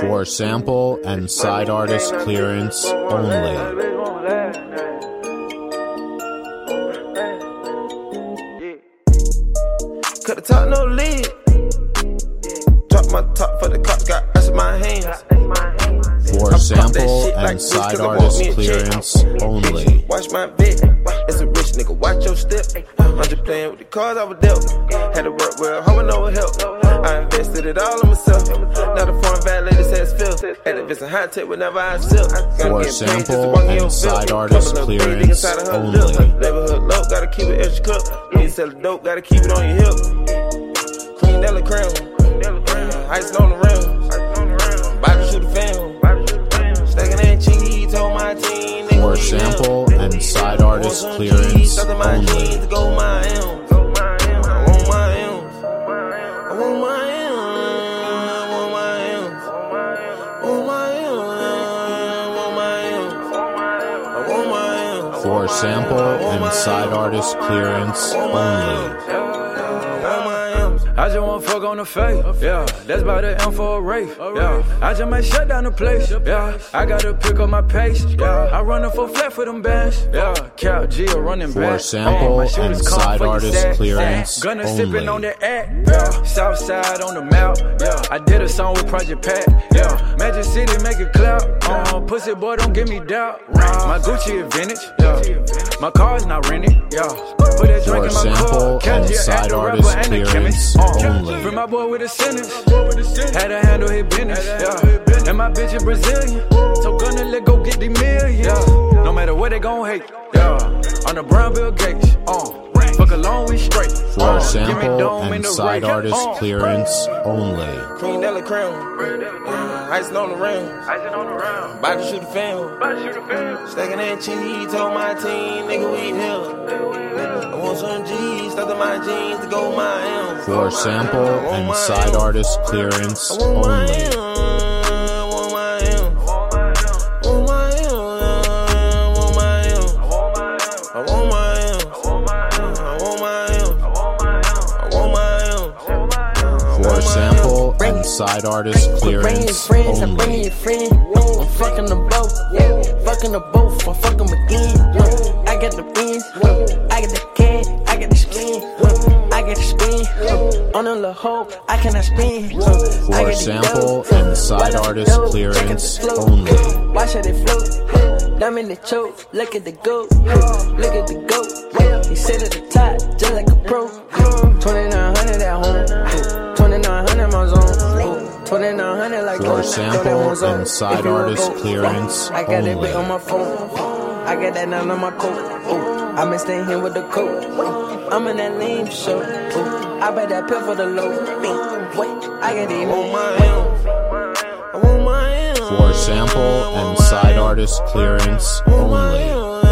For sample and side artist clearance only. Cut the top, no. Drop my top for the cops, got ice in my hands. For sample and side artist clearance only. Watch my bit. It's a rich nigga, watch your step. I'm just playing with the cards I was dealt. Had to work well, hoping no help. I invested it all in myself. Now the foreign valet says Phil. Had to visit high tech whenever I sip. For sample and side artist clearance only. Neighborhood low, gotta keep it extra cook. When you sell the dope, gotta keep it on your hip. Queen Della Crown. Ice on the rim. To shoot the film. Stacking that cheese, told my team. For sample and side artist clearance only. For sample and side artist clearance only. I just want fuck on the face, yeah. That's about the M for a race, yeah. I just might shut down the place, yeah. I gotta pick up my pace, yeah. I run a full flat for them bands, yeah. Cal G a running For back. sample my and side artist sack. clearance Gunner only. sipping on the act, yeah. South side on the map, yeah. I did a song with Project Pat, yeah. Magic City make it clap, uh. Pussy boy don't give me doubt. My Gucci vintage, yeah. My car's not rented, yeah. Put that drink For in my sample car. Cal and G a side actor, artist rapper, and a clearance chemist, uh. only. Free my boy with a sentence. Had to handle his business. Yeah. And my bitch is Brazilian. So gonna let go get the million. Yeah. No matter what they gon' hate. Yeah. On the Brown Bill Gates. Uh. Fuck alone, we straight. For Uh. Sample and side artist Uh. clearance only. Queen Della Crown. Uh, Ice on the rim. About to shoot the film. Stacking that cheese, told my team, nigga, we here. I want some G's, stuck in my jeans to go my M's. For sample and side artist clearance I want my only. Side artist Bring your clearance friends, I'm bringing your friend. I'm fucking them both, yeah. Fucking them both, I'm fucking them again. I got the ends, I got the cash, I got the skin, I got the spin. On a little hoe, I cannot spin. I For the sample dough. and side Watch artist the clearance check out flow. only. Watch how they float. Dumb in the choke, look at the goat, look at the goat. He sit at the top, just like a pro. 2900 at home, 2900 my zone. 2900 like For uh, sample Throw that one zone. and side If you wanna artist clearance I got only. on my phone. I got that down on my coat. Ooh, I been staying here with the coat. Oh, I'm in that lame show. Ooh, I bet that pill for the low. Wait, I got it. want my I want my For sample and side artist clearance I want my only. M's.